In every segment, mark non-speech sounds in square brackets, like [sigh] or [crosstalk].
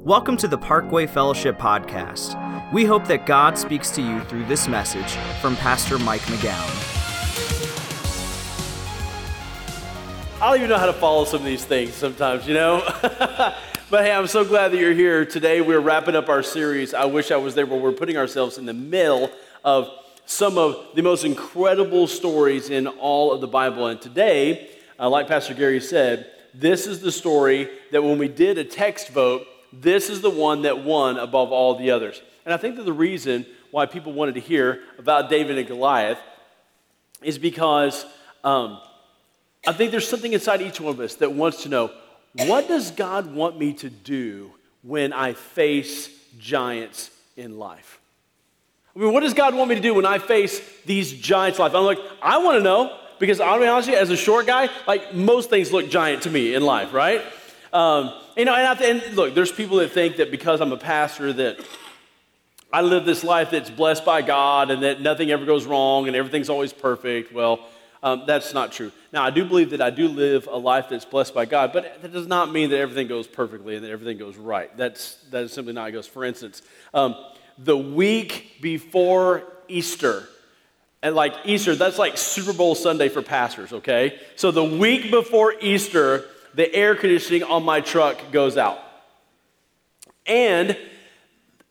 Welcome to the Parkway Fellowship Podcast. We hope that God speaks to you through this message from Pastor Mike McGowan. I don't even know how to follow some of these things sometimes, you know? [laughs] but hey, I'm so glad that you're here. Today we're wrapping up our series, I Wish I Was There, where we're putting ourselves in the middle of some of the most incredible stories in all of the Bible. And today, uh, like Pastor Gary said, this is the story that when we did a text vote, this is the one that won above all the others. And I think that the reason why people wanted to hear about David and Goliath is because um, I think there's something inside each one of us that wants to know what does God want me to do when I face giants in life? I mean, what does God want me to do when I face these giants in life? I'm like, I want to know because I'll be honest with you, as a short guy, like most things look giant to me in life, right? Um, you know, and, I, and look, there's people that think that because I'm a pastor that I live this life that's blessed by God and that nothing ever goes wrong and everything's always perfect. Well, um, that's not true. Now, I do believe that I do live a life that's blessed by God, but that does not mean that everything goes perfectly and that everything goes right. That's, that is simply not how it goes. For instance, um, the week before Easter, and like Easter, that's like Super Bowl Sunday for pastors, okay? So the week before Easter, the air conditioning on my truck goes out. And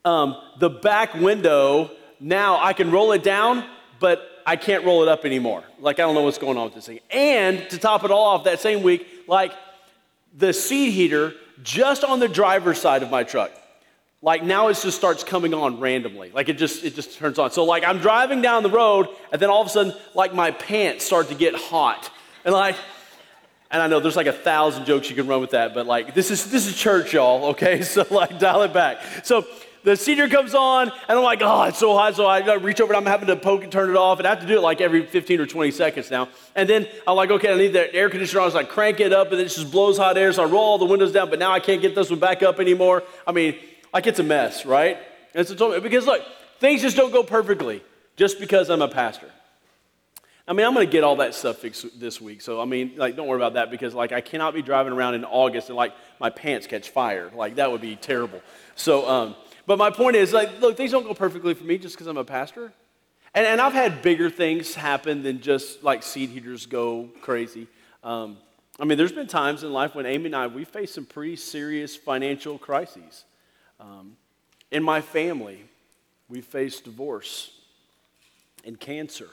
um, the back window, now I can roll it down, but I can't roll it up anymore. Like, I don't know what's going on with this thing. And to top it all off, that same week, like the seat heater just on the driver's side of my truck like now it just starts coming on randomly like it just it just turns on so like i'm driving down the road and then all of a sudden like my pants start to get hot and like and i know there's like a thousand jokes you can run with that but like this is this is church y'all okay? [laughs] So like dial it back. So the senior comes on and i'm like oh it's so hot so i reach over and i'm having to poke and turn it off and i have to do it like every 15 or 20 seconds now. And then i'm like okay i need the air conditioner on. So i crank it up and it just blows hot air so i roll all the windows down but now i can't get this one back up anymore. I mean like it's a mess, right? And so because look, things just don't go perfectly just because I'm a pastor. I mean, I'm going to get all that stuff fixed this week. So, I mean, like, don't worry about that because, like, I cannot be driving around in August and, like, my pants catch fire. Like, that would be terrible. So, um, but my point is, like, look, things don't go perfectly for me just because I'm a pastor. And, and I've had bigger things happen than just, like, seed heaters go crazy. Um, I mean, there's been times in life when Amy and I, we faced some pretty serious financial crises. Um, in my family, we faced divorce and cancer.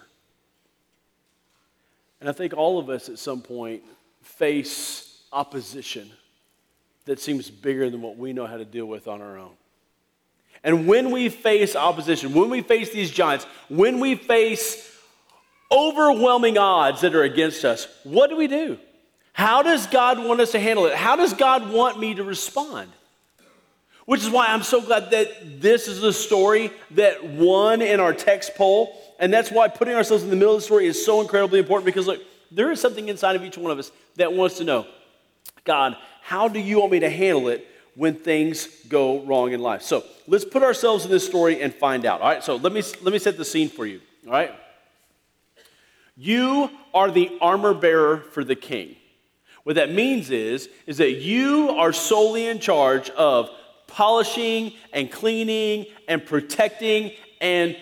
And I think all of us at some point face opposition that seems bigger than what we know how to deal with on our own. And when we face opposition, when we face these giants, when we face overwhelming odds that are against us, what do we do? How does God want us to handle it? How does God want me to respond? Which is why I'm so glad that this is the story that won in our text poll. And that's why putting ourselves in the middle of the story is so incredibly important because, look, there is something inside of each one of us that wants to know God, how do you want me to handle it when things go wrong in life? So let's put ourselves in this story and find out. All right, so let me, let me set the scene for you. All right? You are the armor bearer for the king. What that means is, is that you are solely in charge of polishing and cleaning and protecting and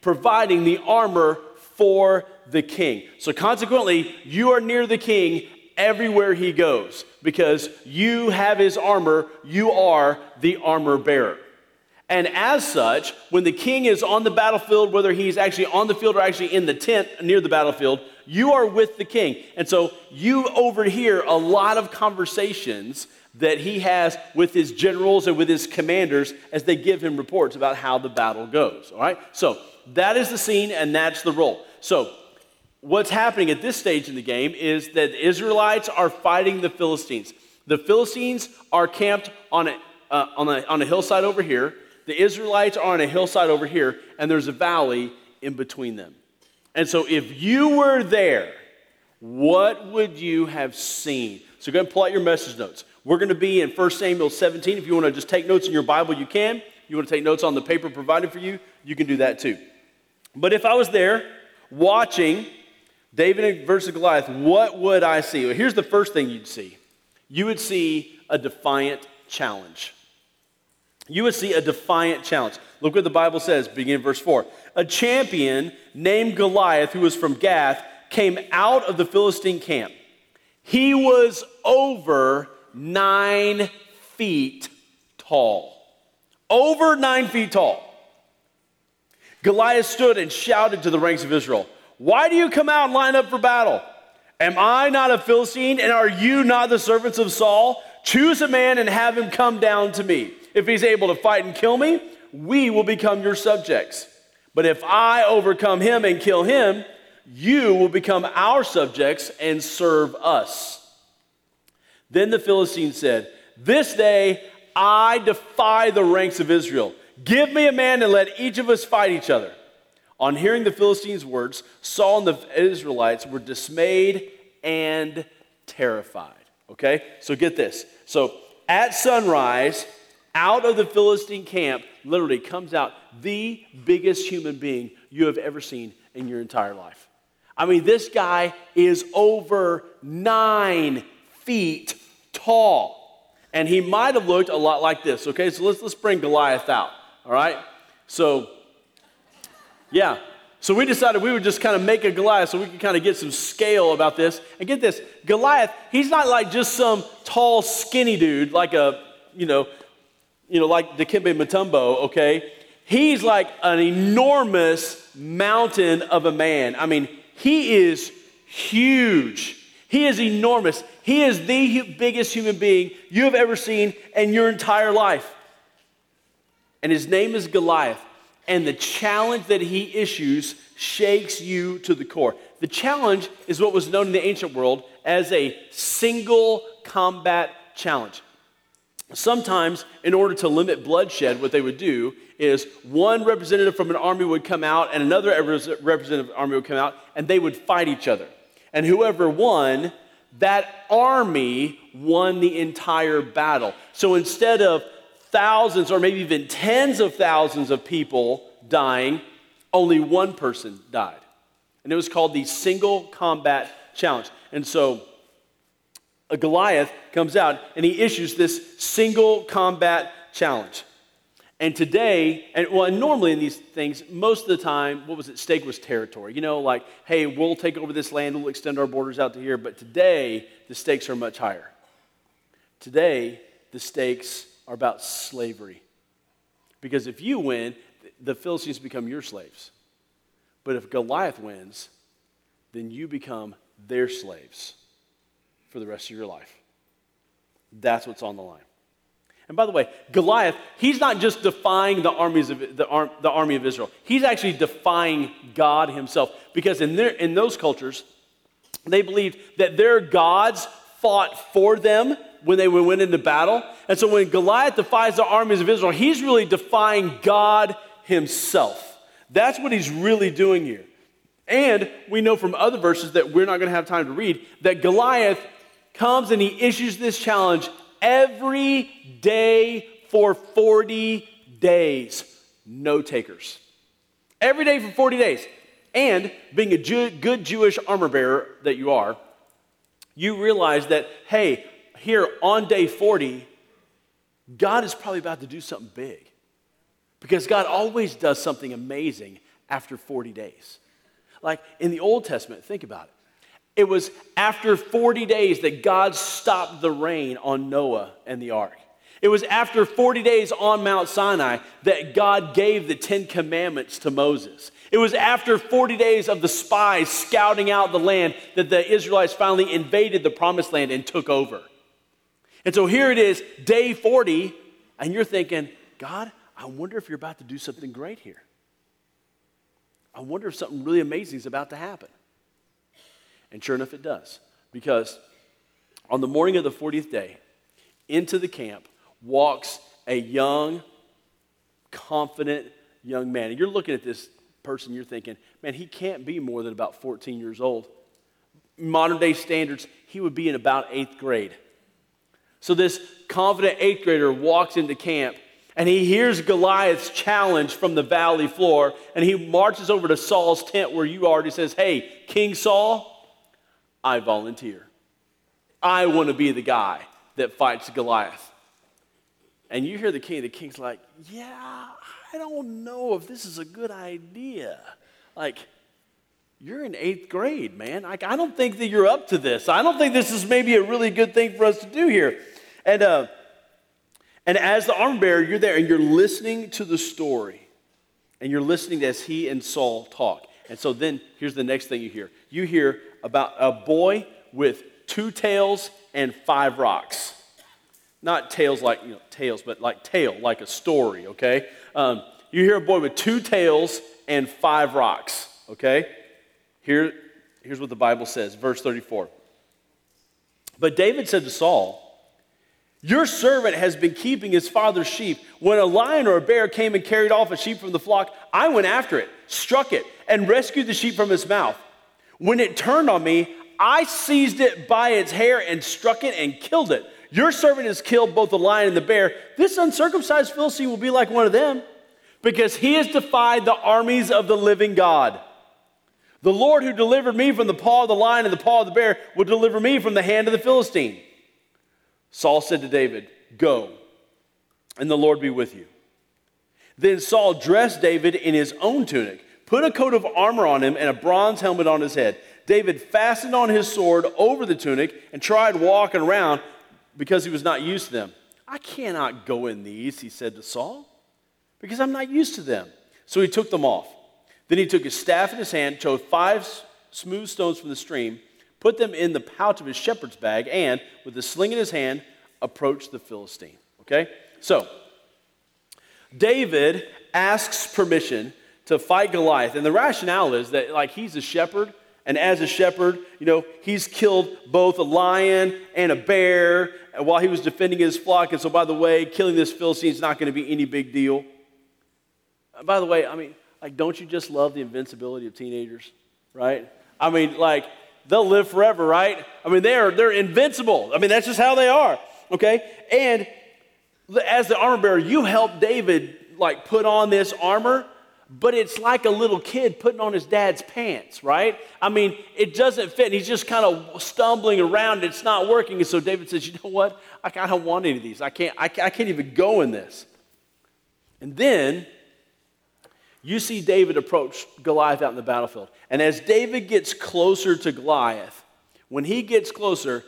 providing the armor for the king. So, consequently, you are near the king everywhere he goes because you have his armor, you are the armor bearer. And as such, when the king is on the battlefield, whether he's actually on the field or actually in the tent near the battlefield, you are with the king. And so you overhear a lot of conversations that he has with his generals and with his commanders as they give him reports about how the battle goes. All right? So that is the scene and that's the role. So what's happening at this stage in the game is that the Israelites are fighting the Philistines. The Philistines are camped on a, uh, on, a, on a hillside over here. The Israelites are on a hillside over here, and there's a valley in between them. And so if you were there, what would you have seen? So go ahead and pull out your message notes. We're going to be in 1 Samuel 17. If you want to just take notes in your Bible, you can. You want to take notes on the paper provided for you, you can do that too. But if I was there watching David versus Goliath, what would I see? Well, here's the first thing you'd see you would see a defiant challenge. you would see a defiant challenge. Look what the Bible says, beginning verse 4. A champion named Goliath, who was from Gath, came out of the Philistine camp. He was over nine feet tall. Over nine feet tall. Goliath stood and shouted to the ranks of Israel, Why do you come out and line up for battle? Am I not a Philistine, and are you not the servants of Saul? Choose a man and have him come down to me. If he's able to fight and kill me, we will become your subjects. But if I overcome him and kill him, you will become our subjects and serve us. Then the Philistine said, This day I defy the ranks of Israel. Give me a man and let each of us fight each other. On hearing the Philistines' words, Saul and the Israelites were dismayed and terrified. Okay? So get this. So at sunrise, out of the Philistine camp, literally comes out the biggest human being you have ever seen in your entire life. I mean, this guy is over nine feet tall. And he might have looked a lot like this. Okay, so let's, let's bring Goliath out. All right? So, yeah. So we decided we would just kind of make a Goliath so we could kind of get some scale about this. And get this Goliath, he's not like just some tall, skinny dude, like a, you know, you know, like Dikembe Mutombo, okay? He's like an enormous mountain of a man. I mean, he is huge. He is enormous. He is the biggest human being you have ever seen in your entire life. And his name is Goliath. And the challenge that he issues shakes you to the core. The challenge is what was known in the ancient world as a single combat challenge. Sometimes, in order to limit bloodshed, what they would do is one representative from an army would come out and another representative army would come out and they would fight each other. And whoever won, that army won the entire battle. So instead of thousands or maybe even tens of thousands of people dying, only one person died. And it was called the single combat challenge. And so a Goliath comes out and he issues this single combat challenge. And today, and well, and normally in these things, most of the time, what was at stake was territory. You know, like, hey, we'll take over this land, we'll extend our borders out to here. But today, the stakes are much higher. Today, the stakes are about slavery. Because if you win, the Philistines become your slaves. But if Goliath wins, then you become their slaves for the rest of your life. That's what's on the line. And by the way, Goliath, he's not just defying the armies of the, ar- the army of Israel. He's actually defying God himself. Because in, their, in those cultures, they believed that their gods fought for them when they went into battle. And so when Goliath defies the armies of Israel, he's really defying God himself. That's what he's really doing here. And we know from other verses that we're not going to have time to read that Goliath comes and he issues this challenge every day for 40 days. No takers. Every day for 40 days. And being a Jew, good Jewish armor bearer that you are, you realize that, hey, here on day 40, God is probably about to do something big. Because God always does something amazing after 40 days. Like in the Old Testament, think about it. It was after 40 days that God stopped the rain on Noah and the ark. It was after 40 days on Mount Sinai that God gave the Ten Commandments to Moses. It was after 40 days of the spies scouting out the land that the Israelites finally invaded the promised land and took over. And so here it is, day 40, and you're thinking, God, I wonder if you're about to do something great here. I wonder if something really amazing is about to happen. And sure enough, it does. Because on the morning of the 40th day, into the camp walks a young, confident young man. And you're looking at this person, you're thinking, man, he can't be more than about 14 years old. Modern day standards, he would be in about eighth grade. So this confident eighth grader walks into camp and he hears Goliath's challenge from the valley floor, and he marches over to Saul's tent where you are, and he says, Hey, King Saul, I volunteer. I want to be the guy that fights Goliath. And you hear the king, the king's like, Yeah, I don't know if this is a good idea. Like, you're in eighth grade, man. Like, I don't think that you're up to this. I don't think this is maybe a really good thing for us to do here. And, uh, and as the armor bearer, you're there and you're listening to the story. And you're listening as he and Saul talk. And so then here's the next thing you hear you hear about a boy with two tales and five rocks. Not tails like, you know, tails, but like tale, like a story, okay? Um, you hear a boy with two tales and five rocks, okay? Here, here's what the Bible says, verse 34. But David said to Saul, Your servant has been keeping his father's sheep. When a lion or a bear came and carried off a sheep from the flock, I went after it, struck it, and rescued the sheep from its mouth. When it turned on me, I seized it by its hair and struck it and killed it. Your servant has killed both the lion and the bear. This uncircumcised Philistine will be like one of them because he has defied the armies of the living God. The Lord who delivered me from the paw of the lion and the paw of the bear will deliver me from the hand of the Philistine. Saul said to David, Go, and the Lord be with you. Then Saul dressed David in his own tunic, put a coat of armor on him, and a bronze helmet on his head. David fastened on his sword over the tunic and tried walking around because he was not used to them. I cannot go in these, he said to Saul, because I'm not used to them. So he took them off. Then he took his staff in his hand, chose five smooth stones from the stream, put them in the pouch of his shepherd's bag, and with a sling in his hand, approached the Philistine. Okay? So, David asks permission to fight Goliath. And the rationale is that, like, he's a shepherd and as a shepherd, you know, he's killed both a lion and a bear while he was defending his flock. And so, by the way, killing this Philistine is not going to be any big deal. By the way, I mean, like, don't you just love the invincibility of teenagers, right? I mean, like, they'll live forever, right? I mean, they're, they're invincible. I mean, that's just how they are, okay? And as the armor bearer, you help David, like, put on this armor but it's like a little kid putting on his dad's pants, right? I mean, it doesn't fit. And he's just kind of stumbling around. It's not working. And so David says, You know what? I, don't want any of these. I can't, I can't even go in this. And then you see David approach Goliath out in the battlefield. And as David gets closer to Goliath, when he gets closer,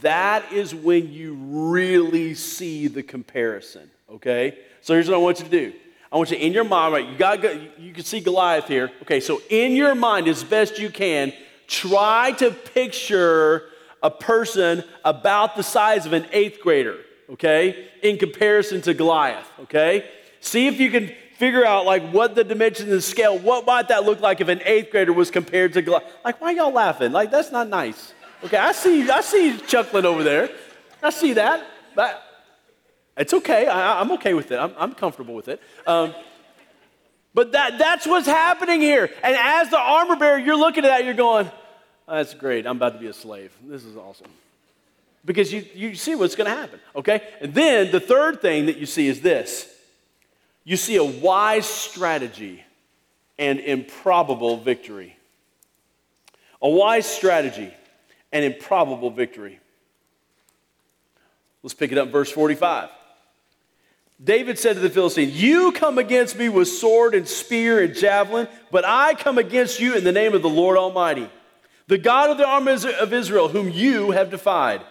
that is when you really see the comparison, okay? So here's what I want you to do I want you in your mind, right? You got you can see Goliath here. Okay, so in your mind, as best you can, try to picture a person about the size of an eighth grader, okay, in comparison to Goliath, okay? See if you can figure out like what the dimensions and scale, what might that look like if an eighth grader was compared to Goliath? Like, why y'all laughing? Like, that's not nice. Okay, I see, I see you chuckling over there. I see that. But it's okay. I, am okay with it. I'm, I'm comfortable with it. Um, but that, that's what's happening here. And as the armor bearer, you're looking at that, you're going, oh, that's great. I'm about to be a slave. This is awesome. Because you, you see what's going to happen, okay? And then the third thing that you see is this you see a wise strategy and improbable victory. A wise strategy and improbable victory. Let's pick it up verse 45. David said to the Philistine, You come against me with sword and spear and javelin, but I come against you in the name of the Lord Almighty, the God of the armies of Israel, whom you have defied.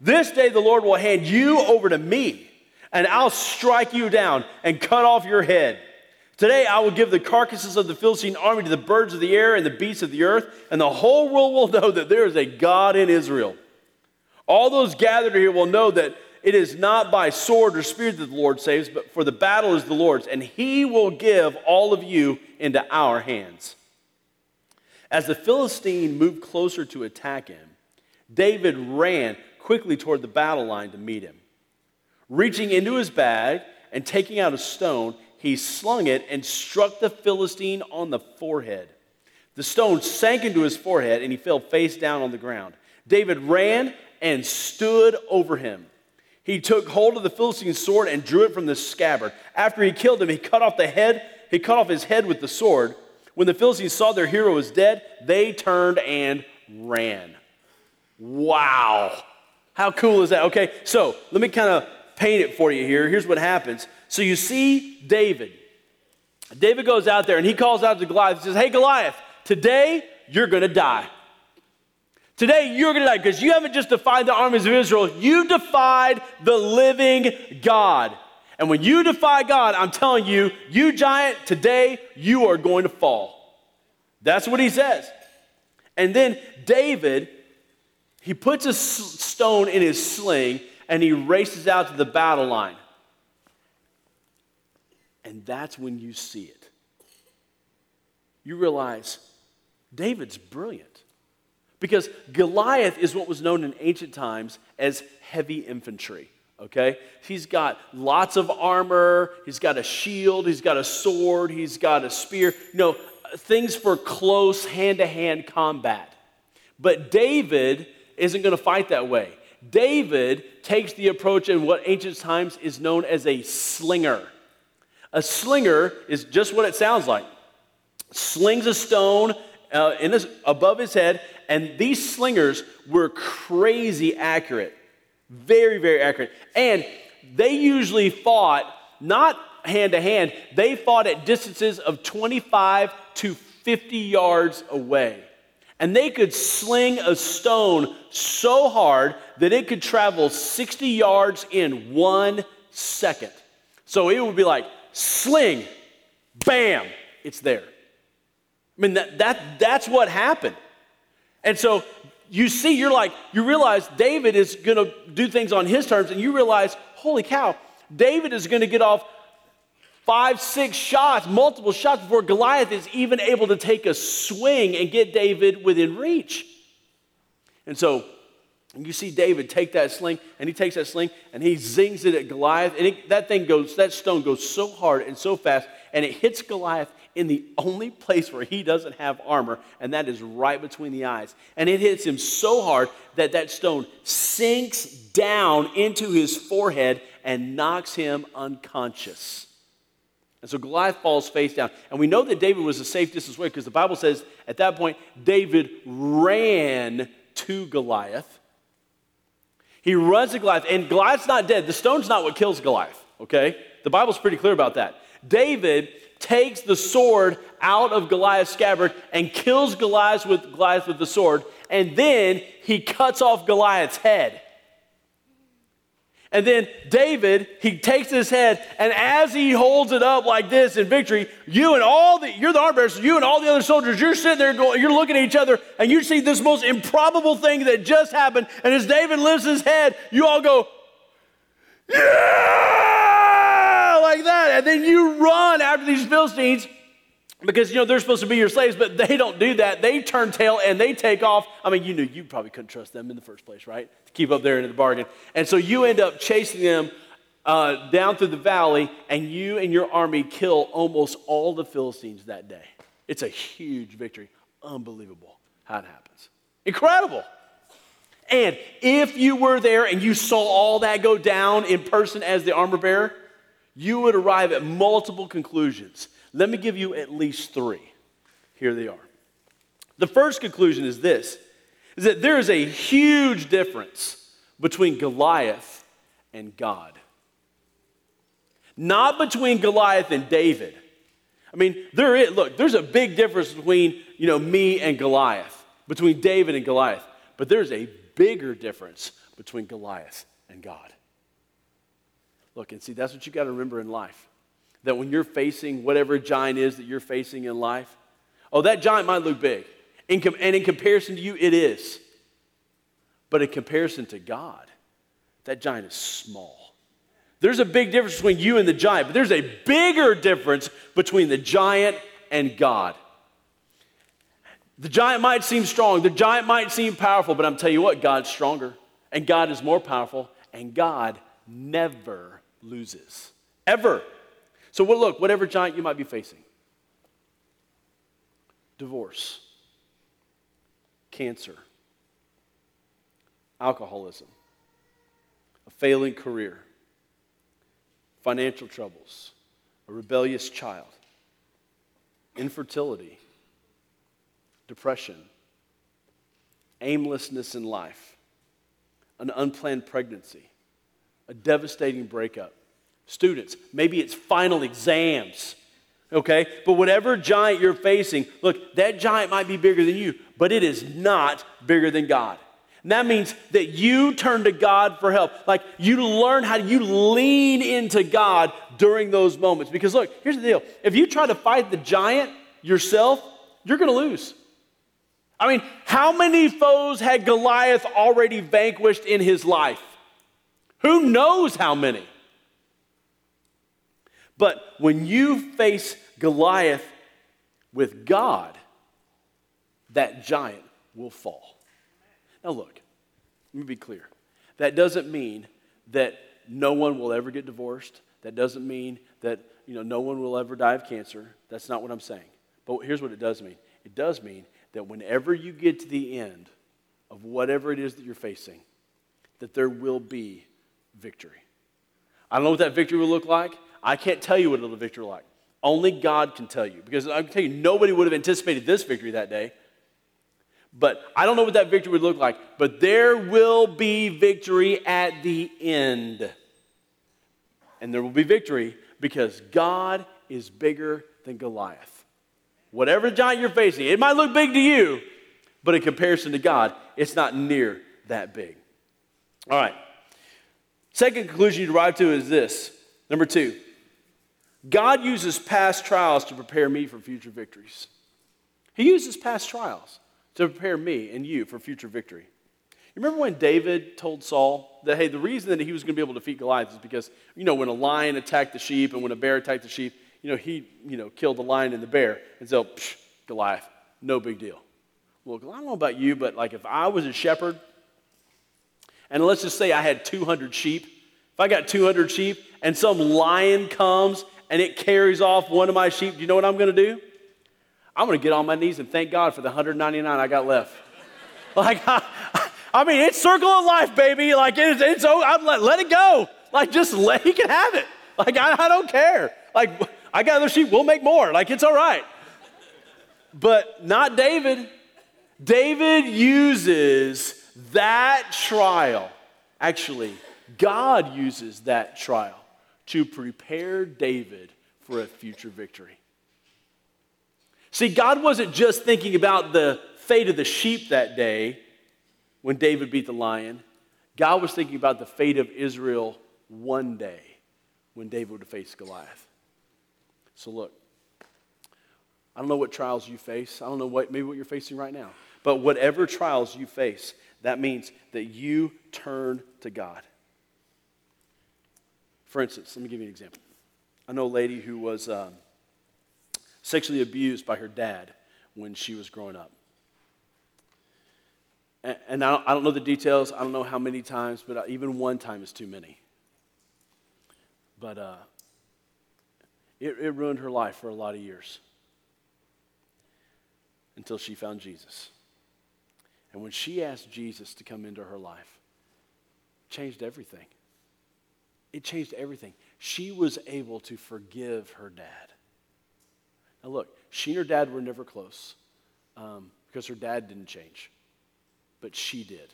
This day the Lord will hand you over to me, and I'll strike you down and cut off your head. Today I will give the carcasses of the Philistine army to the birds of the air and the beasts of the earth, and the whole world will know that there is a God in Israel. All those gathered here will know that it is not by sword or spear that the Lord saves, but for the battle is the Lord's, and he will give all of you into our hands. As the Philistine moved closer to attack him, David ran quickly toward the battle line to meet him. Reaching into his bag and taking out a stone, he slung it and struck the Philistine on the forehead. The stone sank into his forehead and he fell face down on the ground. David ran and stood over him. He took hold of the Philistine's sword and drew it from the scabbard. After he killed him, he cut off the head, he cut off his head with the sword. When the Philistines saw their hero was dead, they turned and ran. Wow. How cool is that? Okay, so let me kind of paint it for you here. Here's what happens. So you see David. David goes out there and he calls out to Goliath. He says, Hey, Goliath, today you're going to die. Today you're going to die because you haven't just defied the armies of Israel, you defied the living God. And when you defy God, I'm telling you, you giant, today you are going to fall. That's what he says. And then David, he puts a stone in his sling and he races out to the battle line. And that's when you see it. You realize David's brilliant because Goliath is what was known in ancient times as heavy infantry. Okay? He's got lots of armor, he's got a shield, he's got a sword, he's got a spear. Know, things for close hand to hand combat. But David isn't going to fight that way. David takes the approach in what ancient times is known as a slinger. A slinger is just what it sounds like. Slings a stone uh, in his, above his head, and these slingers were crazy accurate. Very, very accurate. And they usually fought not hand to hand, they fought at distances of 25 to 50 yards away. And they could sling a stone so hard that it could travel 60 yards in one second. So it would be like sling, bam, it's there. I mean, that, that, that's what happened. And so you see, you're like, you realize David is going to do things on his terms, and you realize, holy cow, David is going to get off five, six shots, multiple shots before Goliath is even able to take a swing and get David within reach. And so you see David take that sling, and he takes that sling and he zings it at Goliath, and it, that thing goes, that stone goes so hard and so fast, and it hits Goliath in the only place where he doesn't have armor, and that is right between the eyes. And it hits him so hard that that stone sinks down into his forehead and knocks him unconscious. And so Goliath falls face down. And we know that David was a safe distance away because the Bible says at that point, David ran to Goliath. He runs to Goliath, and Goliath's not dead. The stone's not what kills Goliath, okay? The Bible's pretty clear about that. David takes the sword out of Goliath's scabbard and kills Goliath with, Goliath with the sword, and then he cuts off Goliath's head. And then David, he takes his head, and as he holds it up like this in victory, you and all the, you're the so you and all the other soldiers, you're sitting there going, you're looking at each other, and you see this most improbable thing that just happened. And as David lifts his head, you all go, yeah! like that. And then you run after these Philistines because, you know, they're supposed to be your slaves, but they don't do that. They turn tail and they take off. I mean, you knew you probably couldn't trust them in the first place, right? To keep up their end of the bargain. And so you end up chasing them uh, down through the valley, and you and your army kill almost all the Philistines that day. It's a huge victory. Unbelievable how it happens. Incredible. And if you were there and you saw all that go down in person as the armor bearer, you would arrive at multiple conclusions. Let me give you at least three. Here they are. The first conclusion is this is that there is a huge difference between Goliath and God. Not between Goliath and David. I mean, there is, look, there's a big difference between, you know, me and Goliath, between David and Goliath. But there's a bigger difference between Goliath and God. Look, and see, that's what you got to remember in life. That when you're facing whatever giant is that you're facing in life, oh, that giant might look big. In com- and in comparison to you, it is. But in comparison to God, that giant is small. There's a big difference between you and the giant, but there's a bigger difference between the giant and God. The giant might seem strong, the giant might seem powerful, but I'm telling you what, God's stronger, and God is more powerful, and God never loses. Ever. So, look, whatever giant you might be facing. Divorce, cancer, alcoholism, a failing career, financial troubles, a rebellious child, infertility, depression, aimlessness in life, an unplanned pregnancy. A devastating breakup. Students, maybe it's final exams, okay? But whatever giant you're facing, look, that giant might be bigger than you, but it is not bigger than God. And that means that you turn to God for help. Like you learn how you lean into God during those moments. Because look, here's the deal if you try to fight the giant yourself, you're going to lose. I mean, how many foes had Goliath already vanquished in his life? Who knows how many? But when you face Goliath with God, that giant will fall. Now, look, let me be clear. That doesn't mean that no one will ever get divorced. That doesn't mean that you know, no one will ever die of cancer. That's not what I'm saying. But here's what it does mean it does mean that whenever you get to the end of whatever it is that you're facing, that there will be victory. I don't know what that victory will look like. I can't tell you what it'll victory like. Only God can tell you. Because I can tell you, nobody would have anticipated this victory that day. But I don't know what that victory would look like. But there will be victory at the end. And there will be victory because God is bigger than Goliath. Whatever giant you're facing, it might look big to you, but in comparison to God, it's not near that big. All right. Second conclusion you derive to is this. Number two, God uses past trials to prepare me for future victories. He uses past trials to prepare me and you for future victory. You remember when David told Saul that, hey, the reason that he was going to be able to defeat Goliath is because, you know, when a lion attacked the sheep and when a bear attacked the sheep, you know, he, you know, killed the lion and the bear. And so, psh, Goliath, no big deal. Well, I don't know about you, but like if I was a shepherd, and let's just say I had 200 sheep, if I got 200 sheep and some lion comes and it carries off one of my sheep, do you know what I'm going to do? I'm going to get on my knees and thank God for the 199 I got left. [laughs] like, I, I, mean, it's circle of life, baby. Like, it's, it's I'm let, let it go. Like, just let, [laughs] he can have it. Like, I, I don't care. Like, I got other sheep, we'll make more. Like, it's all right. But not David. David uses that trial. Actually, God uses that trial to prepare David for a future victory. See, God wasn't just thinking about the fate of the sheep that day when David beat the lion. God was thinking about the fate of Israel one day when David would face Goliath. So, look, I don't know what trials you face. I don't know what, maybe what you're facing right now. But whatever trials you face, that means that you turn to God. For instance, let me give you an example. I know a lady who was um, sexually abused by her dad when she was growing up. And, and I, don't, I, don't, know the details, I don't know how many times, but uh, even one time is too many. But uh, it, it ruined her life for a lot of years until she found Jesus. And when she asked Jesus to come into her life, changed everything. It changed everything. She was able to forgive her dad. Now, look, she and her dad were never close um, because her dad didn't change, but she did.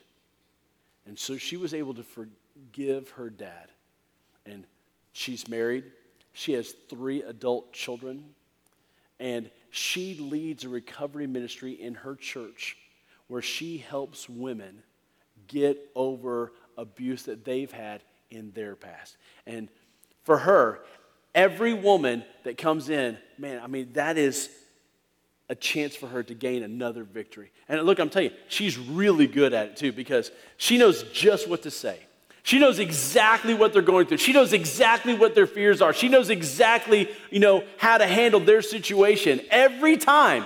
And so she was able to forgive her dad. And she's married, she has three adult children, and she leads a recovery ministry in her church where she helps women get over abuse that they've had in their past. And for her, every woman that comes in, man, I mean, that is a chance for her to gain another victory. And look, I'm telling you, she's really good at it too because she knows just what to say. She knows exactly what they're going through. She knows exactly what their fears are. She knows exactly, you know, how to handle their situation every time.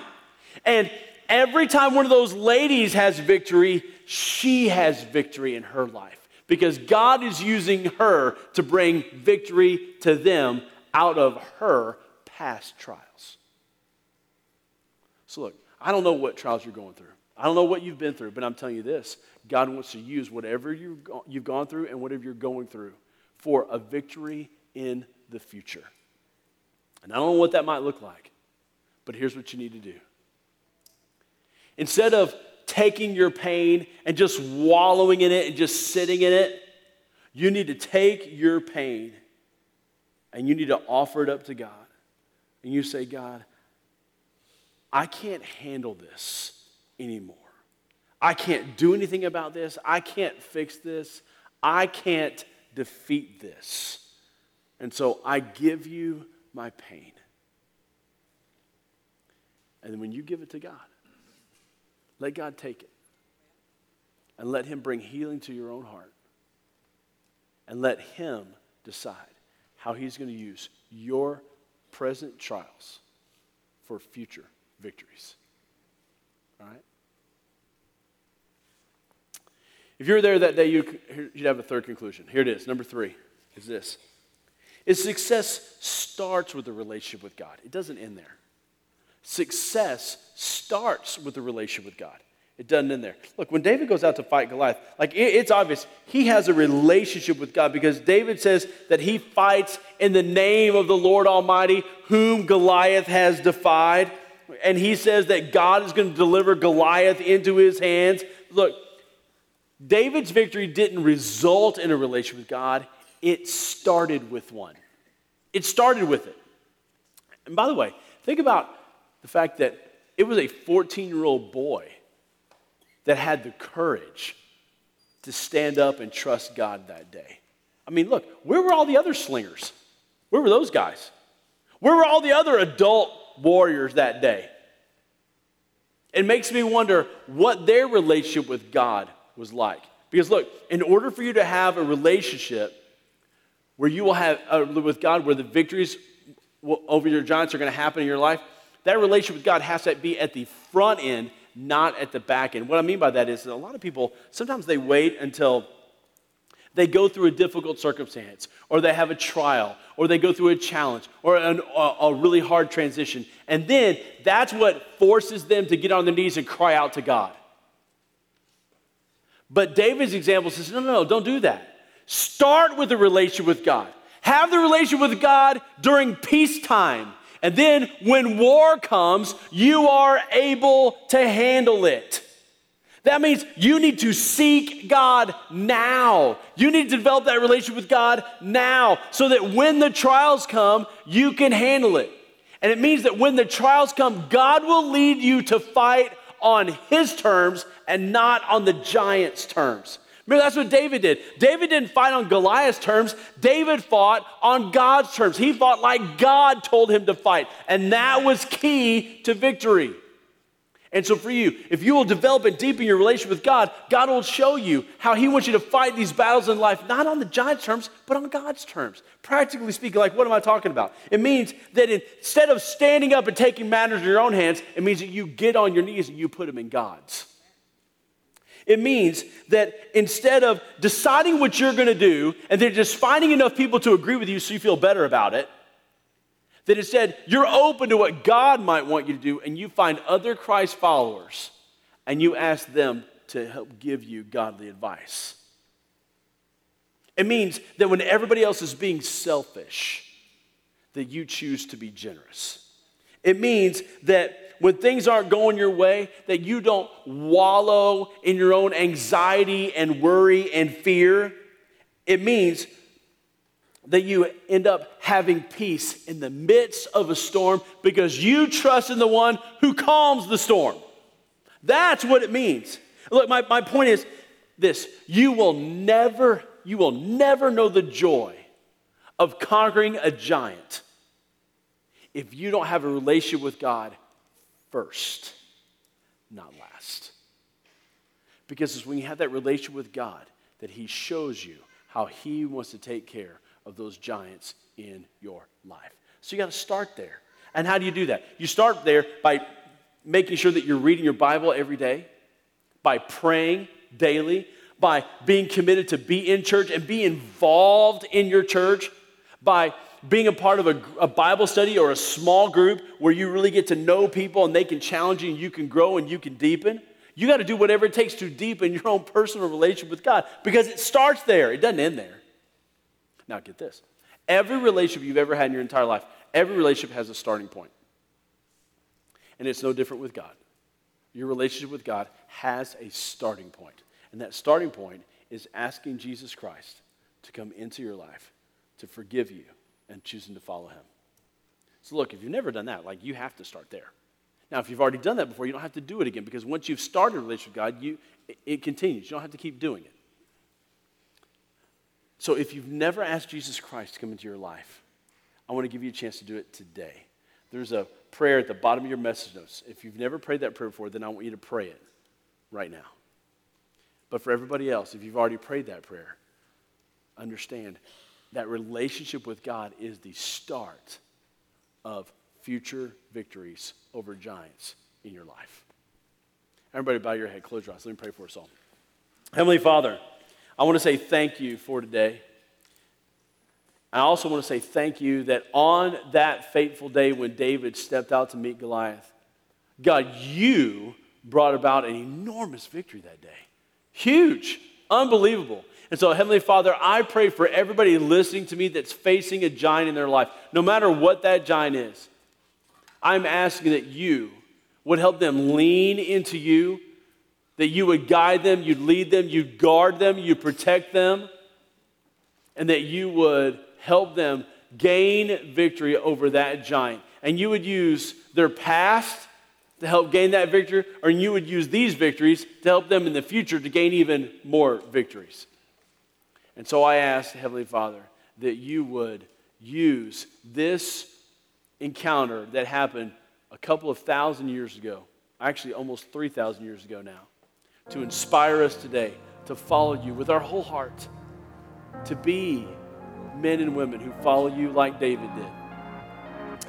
And every time one of those ladies has victory, she has victory in her life because God is using her to bring victory to them out of her past trials. So, look, I don't know what trials you're going through. I don't know what you've been through, but I'm telling you this God wants to use whatever you've gone through and whatever you're going through for a victory in the future. And I don't know what that might look like, but here's what you need to do. Instead of taking your pain and just wallowing in it and just sitting in it, You need to take your pain and you need to offer it up to God. And you say, God, I can't handle this anymore. I can't do anything about this. I can't fix this. I can't defeat this. And so I give you my pain. And when you give it to God, let God take it. And let Him bring healing to your own heart. And let Him decide how He's going to use your present trials for future victories. All right? If you were there that day, you'd, you'd have a third conclusion. Here it is. Number three is this. Is success starts with a relationship with God. It doesn't end there. Success starts with a relationship with God. It doesn't end there. Look, when David goes out to fight Goliath, like it, it's obvious he has a relationship with God because David says that he fights in the name of the Lord Almighty, whom Goliath has defied. And he says that God is going to deliver Goliath into his hands. Look, David's victory didn't result in a relationship with God, it started with one. It started with it. And by the way, think about the fact that it was a 14 year old boy that had the courage to stand up and trust God that day. I mean, look, where were all the other slingers? Where were those guys? Where were all the other adult warriors that day? It makes me wonder what their relationship with God was like. Because look, in order for you to have a relationship where you will have uh, with God, where the victories over your giants are going to happen in your life, that relationship with God has to be at the front end, not at the back end. What I mean by that is that a lot of people sometimes they wait until they go through a difficult circumstance, or they have a trial, or they go through a challenge, or an, a, a really hard transition. And then that's what forces them to get on their knees and cry out to God. But David's example says, no, no, no, don't do that. Start with a relationship with God. Have the relationship with God during peacetime. And then when war comes, you are able to handle it. That means you need to seek God now. You need to develop that relationship with God now so that when the trials come, you can handle it. And it means that when the trials come, God will lead you to fight on His terms and not on the giant's terms. Remember, that's what David did. David didn't fight on Goliath's terms, David fought on God's terms. He fought like God told him to fight, and that was key to victory. And so, for you, if you will develop and deepen your relationship with God, God will show you how He wants you to fight these battles in life, not on the giant's terms, but on God's terms. Practically speaking, like what am I talking about? It means that instead of standing up and taking matters in your own hands, it means that you get on your knees and you put them in God's. It means that instead of deciding what you're going to do and then just finding enough people to agree with you so you feel better about it, that instead you're open to what God might want you to do and you find other Christ followers and you ask them to help give you godly advice. It means that when everybody else is being selfish, that you choose to be generous. It means that when things aren't going your way, that you don't wallow in your own anxiety and worry and fear. It means that you end up having peace in the midst of a storm because you trust in the one who calms the storm. That's what it means. Look, my, my point is this you will never, you will never know the joy of conquering a giant if you don't have a relationship with God first, not last. Because it's when you have that relationship with God that He shows you how He wants to take care of those giants in your life. So you got to start there. And how do you do that? You start there by making sure that you're reading your Bible every day, by praying daily, by being committed to be in church and be involved in your church, by being a part of a, a, Bible study or a small group where you really get to know people and they can challenge you and you can grow and you can deepen. You got to do whatever it takes to deepen your own personal relationship with God because it starts there, it doesn't end there. Now, get this every relationship you've ever had in your entire life, every relationship has a starting point. And it's no different with God. Your relationship with God has a starting point. And that starting point is asking Jesus Christ to come into your life, to forgive you, and choosing to follow him. So, look, if you've never done that, like you have to start there. Now, if you've already done that before, you don't have to do it again because once you've started a relationship with God, you, it continues. You don't have to keep doing it. So, if you've never asked Jesus Christ to come into your life, I want to give you a chance to do it today. There's a prayer at the bottom of your message notes. If you've never prayed that prayer before, then I want you to pray it right now. But for everybody else, if you've already prayed that prayer, understand that relationship with God is the start of future victories over giants in your life. Everybody, bow your head, close your eyes. Let me pray for us all. Heavenly Father, I want to say thank you for today. I also want to say thank you that on that fateful day when David stepped out to meet Goliath, God, you brought about an enormous victory that day. Huge, unbelievable. And so, Heavenly Father, I pray for everybody listening to me that's facing a giant in their life, no matter what that giant is. I'm asking that you would help them lean into you, that you would guide them, you'd lead them, you'd guard them, you'd protect them, and that you would help them gain victory over that giant. And you would use their past to help gain that victory, or you would use these victories to help them in the future to gain even more victories. And so I ask, Heavenly Father, that you would use this encounter that happened a couple of thousand years ago, actually almost 3,000 years ago now, to inspire us today to follow you with our whole heart, to be men and women who follow you like David did.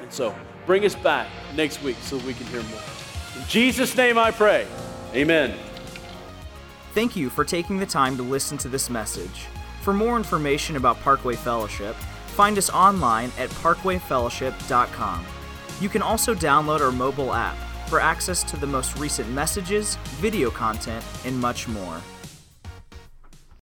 And so bring us back next week so we can hear more. In Jesus' name I pray. Amen. Thank you for taking the time to listen to this message. For more information about Parkway Fellowship, find us online at parkwayfellowship.com. You can also download our mobile app for access to the most recent messages, video content, and much more.